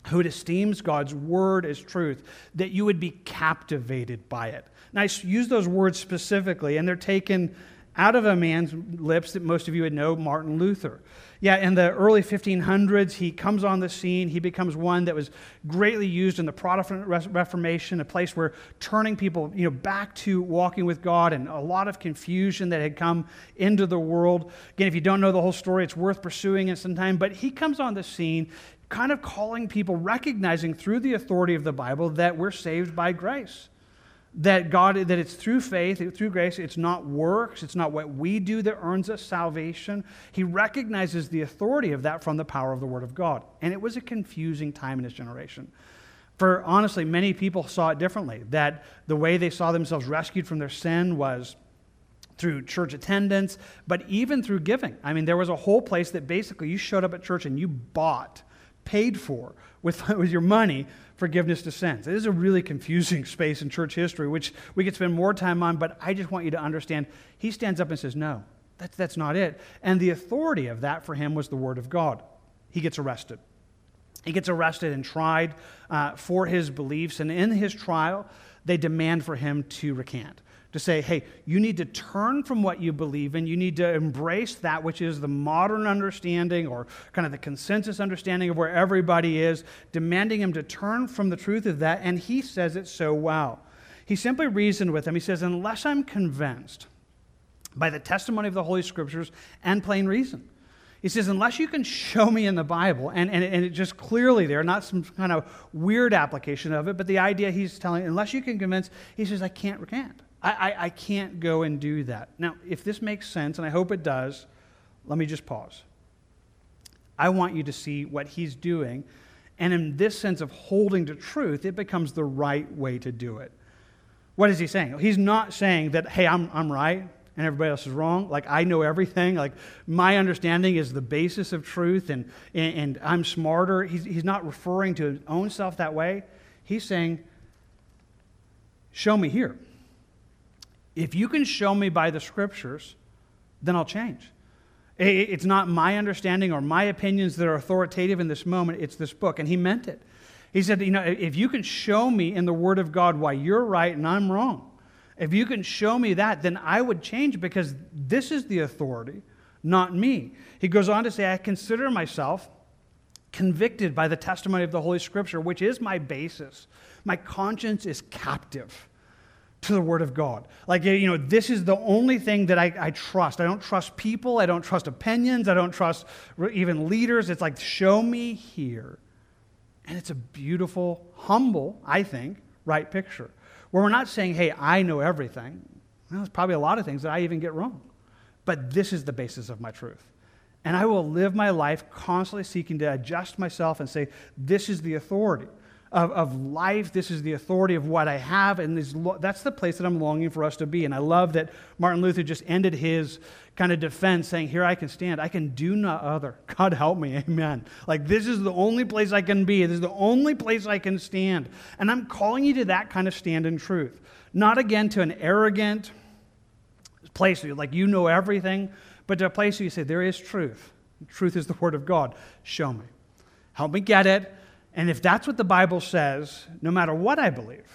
who esteems God's word as truth, that you would be captivated by it. And I use those words specifically, and they're taken out of a man's lips that most of you would know, Martin Luther. Yeah, in the early 1500s, he comes on the scene. He becomes one that was greatly used in the Protestant Reformation, a place where turning people you know, back to walking with God and a lot of confusion that had come into the world. Again, if you don't know the whole story, it's worth pursuing at some time. But he comes on the scene kind of calling people, recognizing through the authority of the Bible that we're saved by grace that God, that it's through faith, through grace, it's not works, it's not what we do that earns us salvation. He recognizes the authority of that from the power of the Word of God. And it was a confusing time in his generation. For honestly, many people saw it differently, that the way they saw themselves rescued from their sin was through church attendance, but even through giving. I mean, there was a whole place that basically you showed up at church and you bought, paid for with, [laughs] with your money forgiveness to sins. It is a really confusing [laughs] space in church history, which we could spend more time on, but I just want you to understand he stands up and says, No, that's, that's not it. And the authority of that for him was the Word of God. He gets arrested. He gets arrested and tried uh, for his beliefs, and in his trial, they demand for him to recant to say, hey, you need to turn from what you believe in. You need to embrace that which is the modern understanding or kind of the consensus understanding of where everybody is, demanding him to turn from the truth of that. And he says it so well. He simply reasoned with him. He says, unless I'm convinced by the testimony of the Holy Scriptures and plain reason. He says, unless you can show me in the Bible, and, and, and it just clearly there, not some kind of weird application of it, but the idea he's telling, unless you can convince, he says, I can't recant. I, I, I can't go and do that. Now, if this makes sense, and I hope it does, let me just pause. I want you to see what he's doing. And in this sense of holding to truth, it becomes the right way to do it. What is he saying? He's not saying that, hey, I'm, I'm right and everybody else is wrong. Like, I know everything. Like, my understanding is the basis of truth and, and, and I'm smarter. He's, he's not referring to his own self that way. He's saying, show me here. If you can show me by the scriptures, then I'll change. It's not my understanding or my opinions that are authoritative in this moment, it's this book. And he meant it. He said, You know, if you can show me in the Word of God why you're right and I'm wrong, if you can show me that, then I would change because this is the authority, not me. He goes on to say, I consider myself convicted by the testimony of the Holy Scripture, which is my basis. My conscience is captive to the Word of God. Like, you know, this is the only thing that I, I, trust. I don't trust people. I don't trust opinions. I don't trust even leaders. It's like, show me here. And it's a beautiful, humble, I think, right picture. Where we're not saying, hey, I know everything. Well, there's probably a lot of things that I even get wrong. But this is the basis of my truth. And I will live my life constantly seeking to adjust myself and say, this is the authority of, of life. This is the authority of what I have. And this, that's the place that I'm longing for us to be. And I love that Martin Luther just ended his kind of defense saying, Here I can stand. I can do no other. [laughs] God help me. Amen. Like, this is the only place I can be. This is the only place I can stand. And I'm calling you to that kind of stand in truth. Not again to an arrogant place like you know everything, but to a place where you say, There is truth. Truth is the word of God. Show me. Help me get it. And if that's what the Bible says, no matter what I believe,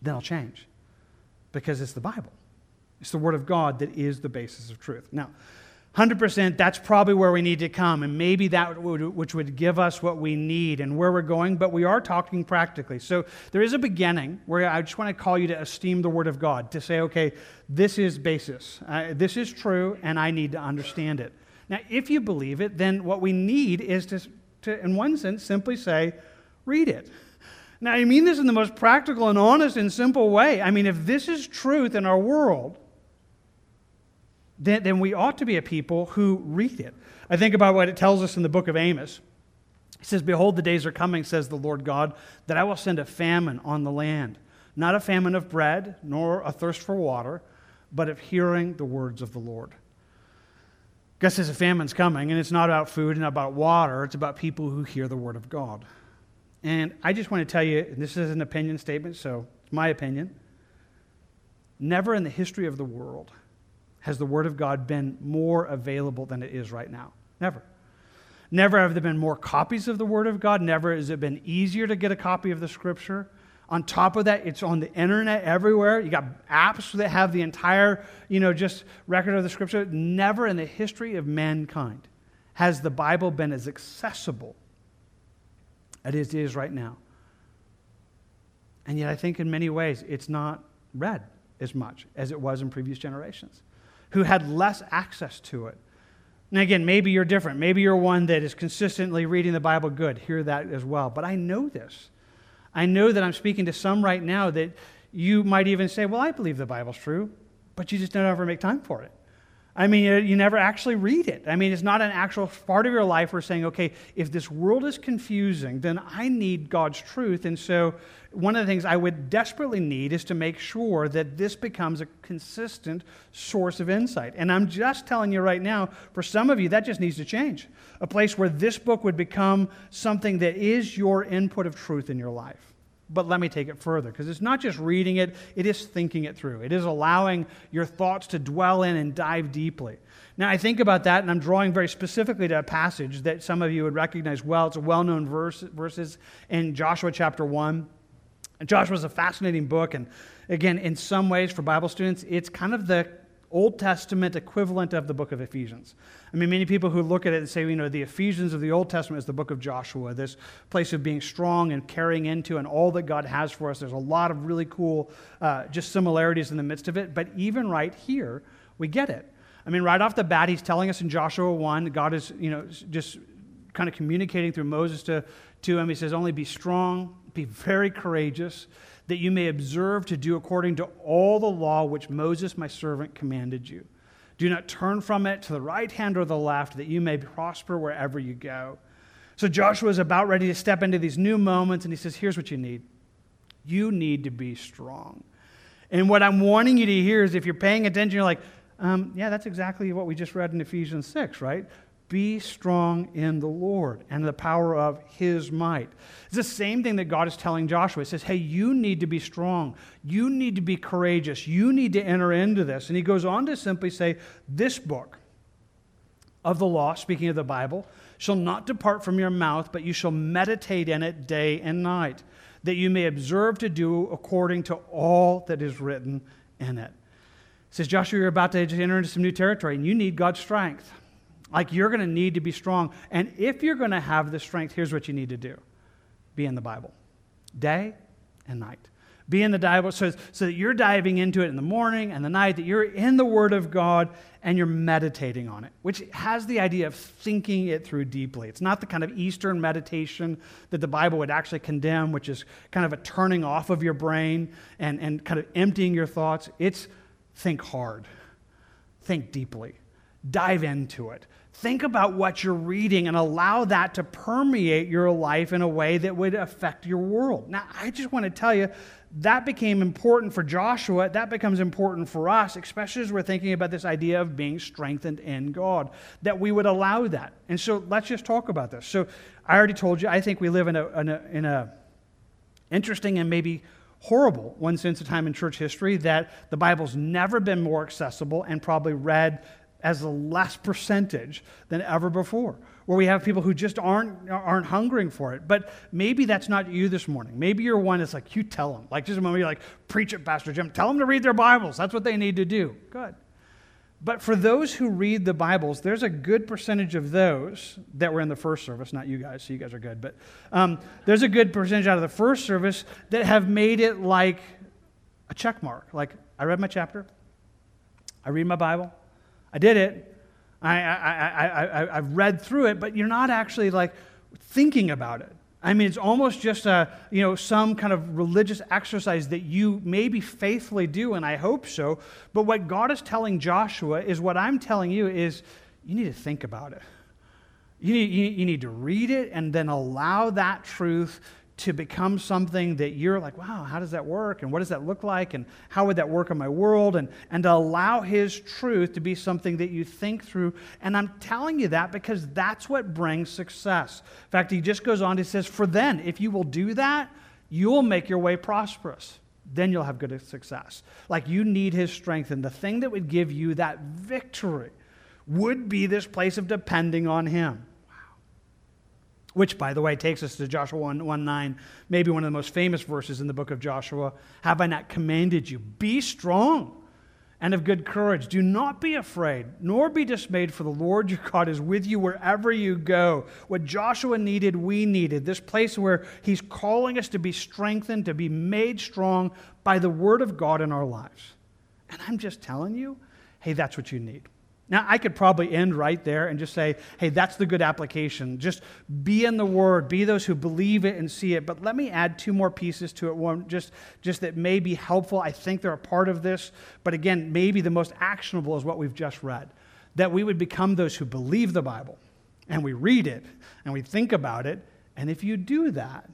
then I'll change because it's the Bible. It's the Word of God that is the basis of truth. Now, 100%, that's probably where we need to come, and maybe that would, which would give us what we need and where we're going, but we are talking practically. So there is a beginning where I just want to call you to esteem the Word of God, to say, okay, this is basis. Uh, this is true, and I need to understand it. Now, if you believe it, then what we need is to to, in one sense, simply say, read it. Now, I mean this in the most practical and honest and simple way. I mean, if this is truth in our world, then, then we ought to be a people who read it. I think about what it tells us in the book of Amos. He says, Behold, the days are coming, says the Lord God, that I will send a famine on the land, not a famine of bread, nor a thirst for water, but of hearing the words of the Lord. God says a famine's coming, and it's not about food and about water. It's about people who hear the word of God. And I just want to tell you, this is an opinion statement, so it's my opinion. Never in the history of the world has the word of God been more available than it is right now. Never. Never have there been more copies of the word of God. Never has it been easier to get a copy of the scripture. On top of that, it's on the internet everywhere. You got apps that have the entire, you know, just record of the scripture. Never in the history of mankind has the Bible been as accessible as it is right now. And yet, I think in many ways, it's not read as much as it was in previous generations who had less access to it. And again, maybe you're different. Maybe you're one that is consistently reading the Bible good. Hear that as well. But I know this. I know that I'm speaking to some right now that you might even say, Well, I believe the Bible's true, but you just don't ever make time for it. I mean, you never actually read it. I mean, it's not an actual part of your life where saying, okay, if this world is confusing, then I need God's truth. And so, one of the things I would desperately need is to make sure that this becomes a consistent source of insight. And I'm just telling you right now, for some of you, that just needs to change. A place where this book would become something that is your input of truth in your life. But let me take it further because it's not just reading it, it is thinking it through. It is allowing your thoughts to dwell in and dive deeply. Now, I think about that, and I'm drawing very specifically to a passage that some of you would recognize well. It's a well known verse verses in Joshua chapter 1. Joshua is a fascinating book, and again, in some ways, for Bible students, it's kind of the Old Testament equivalent of the book of Ephesians. I mean, many people who look at it and say, you know, the Ephesians of the Old Testament is the book of Joshua, this place of being strong and carrying into and all that God has for us. There's a lot of really cool uh, just similarities in the midst of it. But even right here, we get it. I mean, right off the bat, he's telling us in Joshua 1, God is, you know, just kind of communicating through Moses to, to him. He says, only be strong, be very courageous that you may observe to do according to all the law which Moses, my servant, commanded you. Do not turn from it to the right hand or the left, that you may prosper wherever you go. So Joshua is about ready to step into these new moments, and he says, Here's what you need you need to be strong. And what I'm wanting you to hear is if you're paying attention, you're like, um, yeah, that's exactly what we just read in Ephesians 6, right? Be strong in the Lord and the power of his might. It's the same thing that God is telling Joshua. He says, Hey, you need to be strong. You need to be courageous. You need to enter into this. And he goes on to simply say, This book of the law, speaking of the Bible, shall not depart from your mouth, but you shall meditate in it day and night, that you may observe to do according to all that is written in it. He says, Joshua, you're about to enter into some new territory, and you need God's strength. Like you're going to need to be strong. And if you're going to have the strength, here's what you need to do be in the Bible, day and night. Be in the Bible so, so that you're diving into it in the morning and the night, that you're in the Word of God and you're meditating on it, which has the idea of thinking it through deeply. It's not the kind of Eastern meditation that the Bible would actually condemn, which is kind of a turning off of your brain and, and kind of emptying your thoughts. It's think hard, think deeply, dive into it Think about what you're reading and allow that to permeate your life in a way that would affect your world. Now, I just want to tell you that became important for Joshua. That becomes important for us, especially as we're thinking about this idea of being strengthened in God, that we would allow that. And so let's just talk about this. So I already told you, I think we live in a, in a, in a interesting and maybe horrible one sense of time in church history that the Bible's never been more accessible and probably read as a less percentage than ever before, where we have people who just aren't, aren't hungering for it. But maybe that's not you this morning. Maybe you're one that's like, you tell them. Like just a moment, you're like, preach it, Pastor Jim. Tell them to read their Bibles. That's what they need to do. Good. But for those who read the Bibles, there's a good percentage of those that were in the first service, not you guys, so you guys are good, but um, there's a good percentage out of the first service that have made it like a check mark. Like, I read my chapter, I read my Bible, I did it. I, I, I, have read through it, but you're not actually like thinking about it. I mean, it's almost just a, you know, some kind of religious exercise that you maybe faithfully do, and I hope so. But what God is telling Joshua is what I'm telling you is you need to think about it. You need, you need to read it and then allow that truth to become something that you're like, wow, how does that work? And what does that look like? And how would that work in my world? And, and to allow His truth to be something that you think through. And I'm telling you that because that's what brings success. In fact, He just goes on, He says, For then, if you will do that, you'll make your way prosperous. Then you'll have good success. Like you need His strength. And the thing that would give you that victory would be this place of depending on Him which, by the way, takes us to Joshua 1, 1 9, maybe one of the most famous verses in the book of Joshua. Have I not commanded you? Be strong and of good courage. Do not be afraid, nor be dismayed, for the Lord your God is with you wherever you go. What Joshua needed, we needed. This place where he's calling us to be strengthened, to be made strong by the word of God in our lives. And I'm just telling you, hey, that's what you need. Now, I could probably end right there and just say, hey, that's the good application. Just be in the Word, be those who believe it and see it. But let me add two more pieces to it. One, just, just that may be helpful. I think they're a part of this. But again, maybe the most actionable is what we've just read that we would become those who believe the Bible and we read it and we think about it. And if you do that,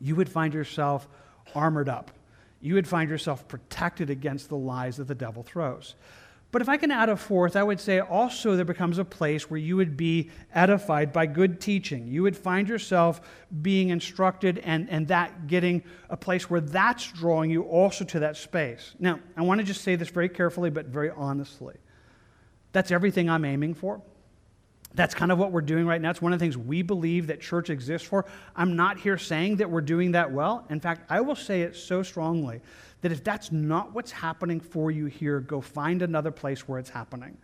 you would find yourself armored up. You would find yourself protected against the lies that the devil throws. But if I can add a fourth, I would say also there becomes a place where you would be edified by good teaching. You would find yourself being instructed and, and that getting a place where that's drawing you also to that space. Now, I want to just say this very carefully, but very honestly. That's everything I'm aiming for. That's kind of what we're doing right now. It's one of the things we believe that church exists for. I'm not here saying that we're doing that well. In fact, I will say it so strongly that if that's not what's happening for you here, go find another place where it's happening.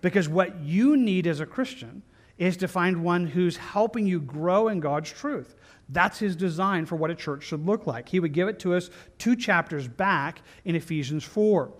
Because what you need as a Christian is to find one who's helping you grow in God's truth. That's his design for what a church should look like. He would give it to us two chapters back in Ephesians 4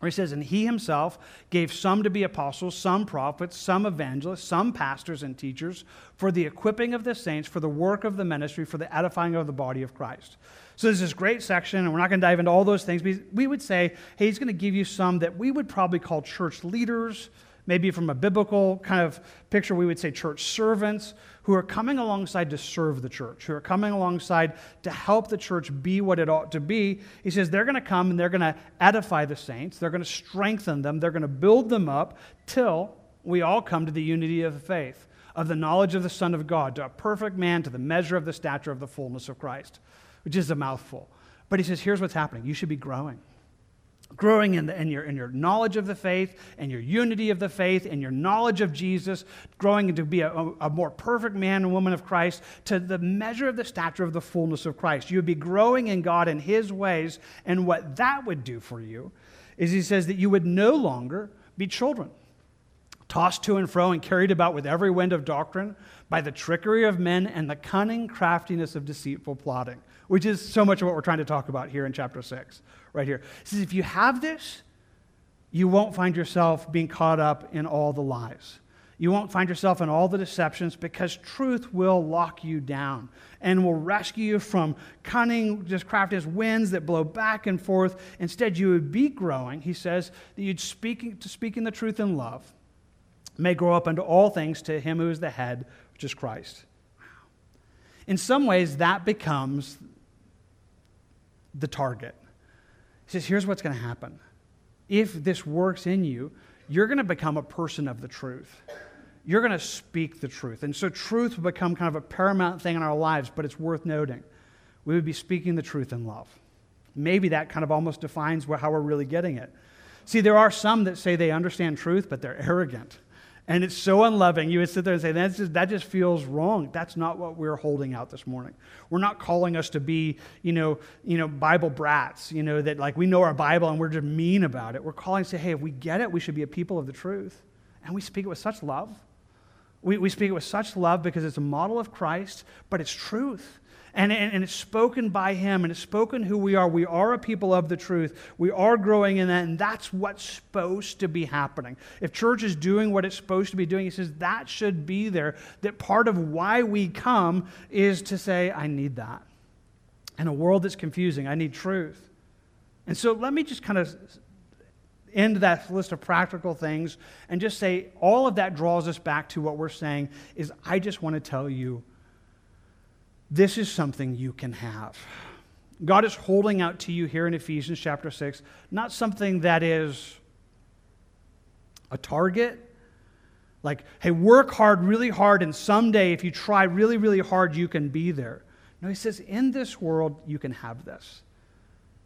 where he says, And he himself gave some to be apostles, some prophets, some evangelists, some pastors and teachers for the equipping of the saints, for the work of the ministry, for the edifying of the body of Christ. So there's this great section, and we're not going to dive into all those things. But we would say, hey, he's going to give you some that we would probably call church leaders, maybe from a biblical kind of picture, we would say church servants who are coming alongside to serve the church, who are coming alongside to help the church be what it ought to be. He says they're going to come and they're going to edify the saints, they're going to strengthen them, they're going to build them up till we all come to the unity of the faith, of the knowledge of the Son of God, to a perfect man, to the measure of the stature of the fullness of Christ which is a mouthful. But he says, here's what's happening. You should be growing. Growing in, the, in, your, in your knowledge of the faith and your unity of the faith and your knowledge of Jesus, growing into be a, a more perfect man and woman of Christ to the measure of the stature of the fullness of Christ. You would be growing in God in His ways, and what that would do for you is He says that you would no longer be children, tossed to and fro and carried about with every wind of doctrine by the trickery of men and the cunning craftiness of deceitful plotting which is so much of what we're trying to talk about here in chapter 6, right here. It says, if you have this, you won't find yourself being caught up in all the lies. You won't find yourself in all the deceptions because truth will lock you down and will rescue you from cunning, just crafty winds that blow back and forth. Instead, you would be growing, he says, that you'd speak to speaking the truth in love may grow up into all things to him who is the head, which is Christ. In some ways, that becomes the target. He says, here's what's going to happen. If this works in you, you're going to become a person of the truth. You're going to speak the truth. And so, truth will become kind of a paramount thing in our lives, but it's worth noting. We would be speaking the truth in love. Maybe that kind of almost defines how we're really getting it. See, there are some that say they understand truth, but they're arrogant. And it's so unloving. You would sit there and say, That's just, that just feels wrong. That's not what we're holding out this morning. We're not calling us to be, you know, you know, Bible brats, you know, that like we know our Bible and we're just mean about it. We're calling to say, hey, if we get it, we should be a people of the truth. And we speak it with such love. We, we speak it with such love because it's a model of Christ, but it's truth. And, and, and, it's spoken by him and it's spoken who we are. We are a people of the truth. We are growing in that, and that's what's supposed to be happening. If church is doing what it's supposed to be doing, he says that should be there. That part of why we come is to say, I need that. In a world that's confusing, I need truth. And so let me just kind of end that list of practical things and just say all of that draws us back to what we're saying is I just want to tell you this is something you can have. God is holding out to you here in Ephesians chapter 6, not something that is a target. Like, hey, work hard, really hard, and someday, if you try really, really hard, you can be there. No, he says, in this world, you can have this.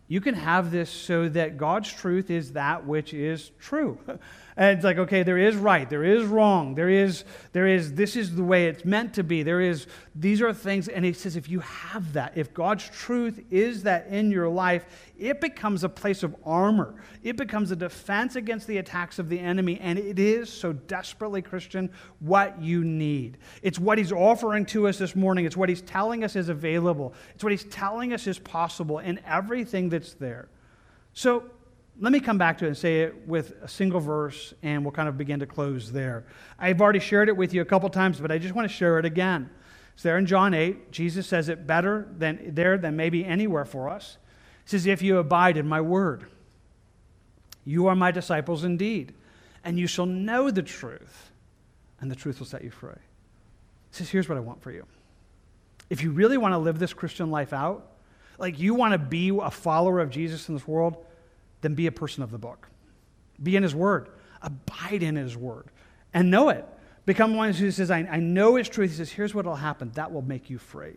You can have this so that God's truth is that which is true. [laughs] And it's like, okay, there is right, there is wrong, there is, there is, this is the way it's meant to be. There is, these are things, and he says, if you have that, if God's truth is that in your life, it becomes a place of armor. It becomes a defense against the attacks of the enemy, and it is so desperately, Christian, what you need. It's what he's offering to us this morning. It's what he's telling us is available. It's what he's telling us is possible in everything that's there. So let me come back to it and say it with a single verse, and we'll kind of begin to close there. I've already shared it with you a couple times, but I just want to share it again. It's there in John 8. Jesus says it better than there than maybe anywhere for us. He says, If you abide in my word, you are my disciples indeed, and you shall know the truth, and the truth will set you free. He says, Here's what I want for you. If you really want to live this Christian life out, like you want to be a follower of Jesus in this world, then be a person of the book. Be in his word. Abide in his word. And know it. Become one who says, I, I know his truth. He says, here's what will happen. That will make you free.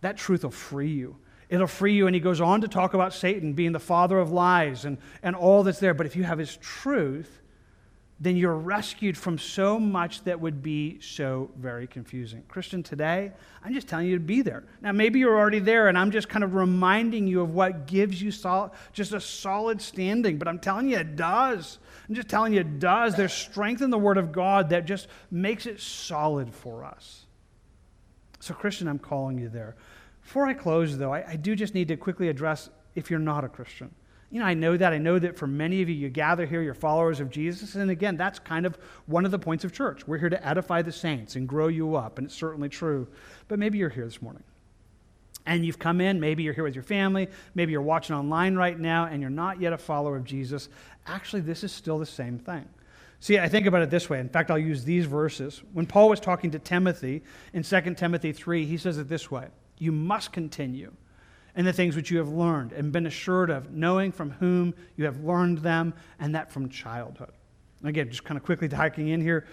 That truth will free you. It'll free you. And he goes on to talk about Satan being the father of lies and, and all that's there. But if you have his truth, then you're rescued from so much that would be so very confusing. Christian, today, I'm just telling you to be there. Now, maybe you're already there, and I'm just kind of reminding you of what gives you sol- just a solid standing, but I'm telling you it does. I'm just telling you it does. There's strength in the Word of God that just makes it solid for us. So, Christian, I'm calling you there. Before I close, though, I, I do just need to quickly address if you're not a Christian. You know, I know that. I know that for many of you, you gather here, you're followers of Jesus. And again, that's kind of one of the points of church. We're here to edify the saints and grow you up, and it's certainly true. But maybe you're here this morning. And you've come in, maybe you're here with your family, maybe you're watching online right now, and you're not yet a follower of Jesus. Actually, this is still the same thing. See, I think about it this way. In fact, I'll use these verses. When Paul was talking to Timothy in 2 Timothy 3, he says it this way You must continue and the things which you have learned and been assured of, knowing from whom you have learned them, and that from childhood. Again, just kind of quickly hiking in here.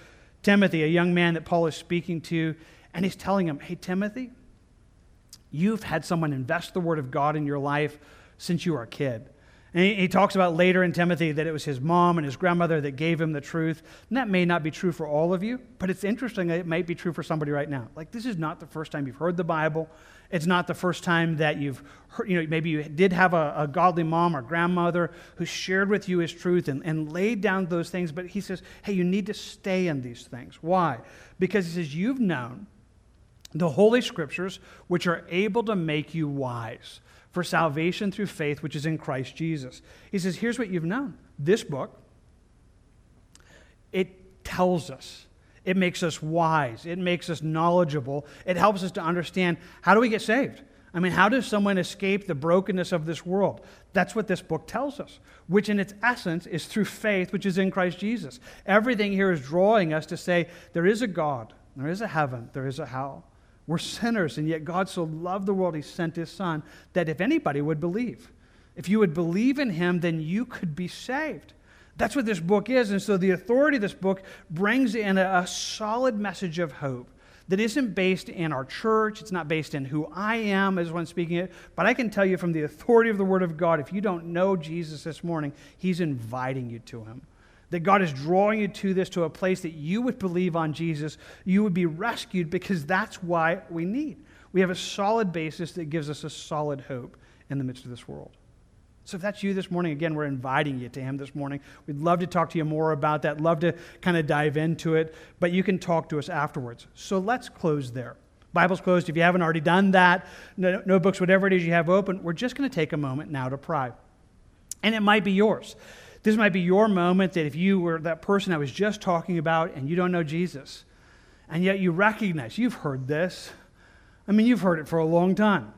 Timothy, a young man that Paul is speaking to, and he's telling him, Hey, Timothy, you've had someone invest the word of God in your life since you were a kid. And he, he, talks about later in Timothy that it was his mom and his grandmother that gave him the truth. And that may not be true for all of you, but it's interesting that it might be true for somebody right now. Like, this is not the first time you've heard the Bible. It's not the first time that you've heard, you know, maybe you did have a, a godly mom or grandmother who shared with you his truth and, and laid down those things. But he says, hey, you need to stay in these things. Why? Because he says, you've known the Holy Scriptures, which are able to make you wise for salvation through faith, which is in Christ Jesus. He says, here's what you've known. This book, it tells us it makes us wise. It makes us knowledgeable. It helps us to understand how do we get saved? I mean, how does someone escape the brokenness of this world? That's what this book tells us, which in its essence is through faith, which is in Christ Jesus. Everything here is drawing us to say there is a God, there is a heaven, there is a hell. We're sinners, and yet God so loved the world, He sent His Son, that if anybody would believe, if you would believe in Him, then you could be saved. That's what this book is. And so the authority of this book brings in a, a solid message of hope that isn't based in our church. It's not based in who I am as one speaking it. But I can tell you from the authority of the Word of God, if you don't know Jesus this morning, He's inviting you to Him. That God is drawing you to this, to a place that you would believe on Jesus. You would be rescued because that's why we need. We have a solid basis that gives us a solid hope in the midst of this world. So if that's you this morning, again, we're inviting you to Him this morning. We'd love to talk to you more about that, love to kind of dive into it, but you can talk to us afterwards. So let's close there. Bible's closed. If you haven't already done that, notebooks, whatever it is you have open, we're just going to take a moment now to pray. And it might be yours. This might be your moment that if you were that person I was just talking about and you don't know Jesus, and yet you recognize you've heard this. I mean, you've heard it for a long time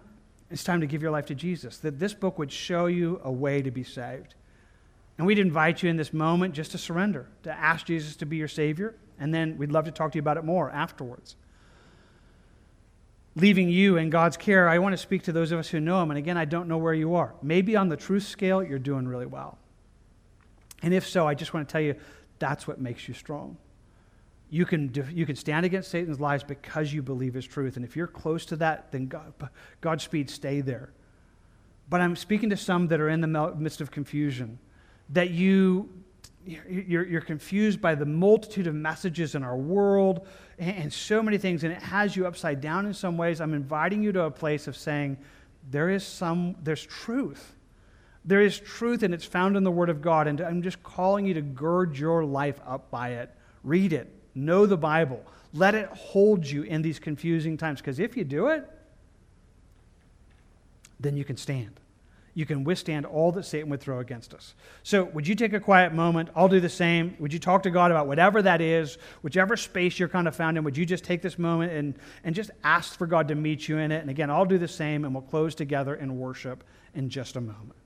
it's time to give your life to Jesus, that this book would show you a way to be saved. And we'd invite you in this moment just to surrender, to ask Jesus to be your Savior, and then we'd love to talk to you about it more afterwards. Leaving you in God's care, I want to speak to those of us who know Him. And again, I don't know where you are. Maybe on the truth scale, you're doing really well. And if so, I just want to tell you that's what makes you strong you can, you can stand against Satan's lies because you believe his truth. And if you're close to that, then God, Godspeed, stay there. But I'm speaking to some that are in the midst of confusion, that you, you're, you're confused by the multitude of messages in our world and, and so many things, and it has you upside down in some ways. I'm inviting you to a place of saying, there is some, there's truth. There is truth, and it's found in the Word of God. And I'm just calling you to gird your life up by it. Read it, Know the Bible. Let it hold you in these confusing times. Because if you do it, then you can stand. You can withstand all that Satan would throw against us. So, would you take a quiet moment? I'll do the same. Would you talk to God about whatever that is, whichever space you're kind of found in? Would you just take this moment and, and just ask for God to meet you in it? And again, I'll do the same, and we'll close together in worship in just a moment.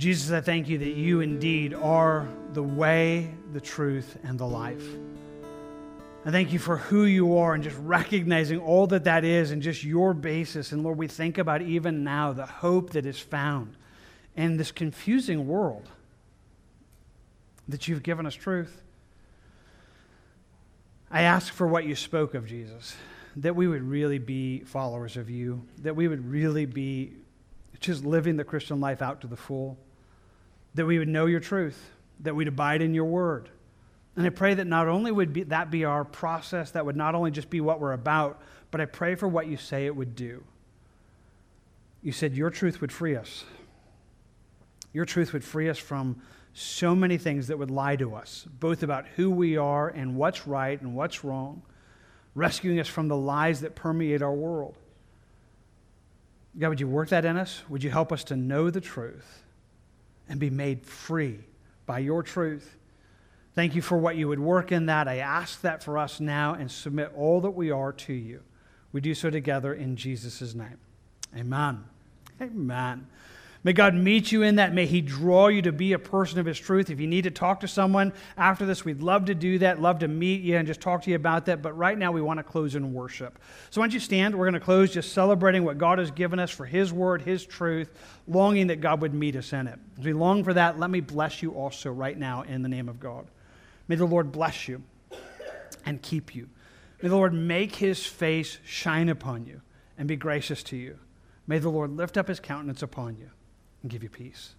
Jesus, I thank you that you indeed are the way, the truth, and the life. I thank you for who you are and just recognizing all that that is and just your basis. And Lord, we think about even now the hope that is found in this confusing world that you've given us truth. I ask for what you spoke of, Jesus, that we would really be followers of you, that we would really be just living the Christian life out to the full that we would know your truth, that we'd abide in your word. And I pray that not only would be, that be our process, that would not only just be what we're about, but I pray for what you say it would do. You said your truth would free us. Your truth would free us from so many things that would lie to us, both about who we are and what's right and what's wrong, rescuing us from the lies that permeate our world. God, would you work that in us? Would you help us to know the truth? and be made free by your truth. Thank you for what you would work in that. I ask that for us now and submit all that we are to you. We do so together in Jesus' name. Amen. Amen. May God meet you in that. May He draw you to be a person of His truth. If you need to talk to someone after this, we'd love to do that, love to meet you and just talk to you about that. But right now, we want to close in worship. So why don't you stand? We're going to close just celebrating what God has given us for His word, His truth, longing that God would meet us in it. As we long for that, let me bless you also right now in the name of God. May the Lord bless you and keep you. May the Lord make His face shine upon you and be gracious to you. May the Lord lift up His countenance upon you and give you peace.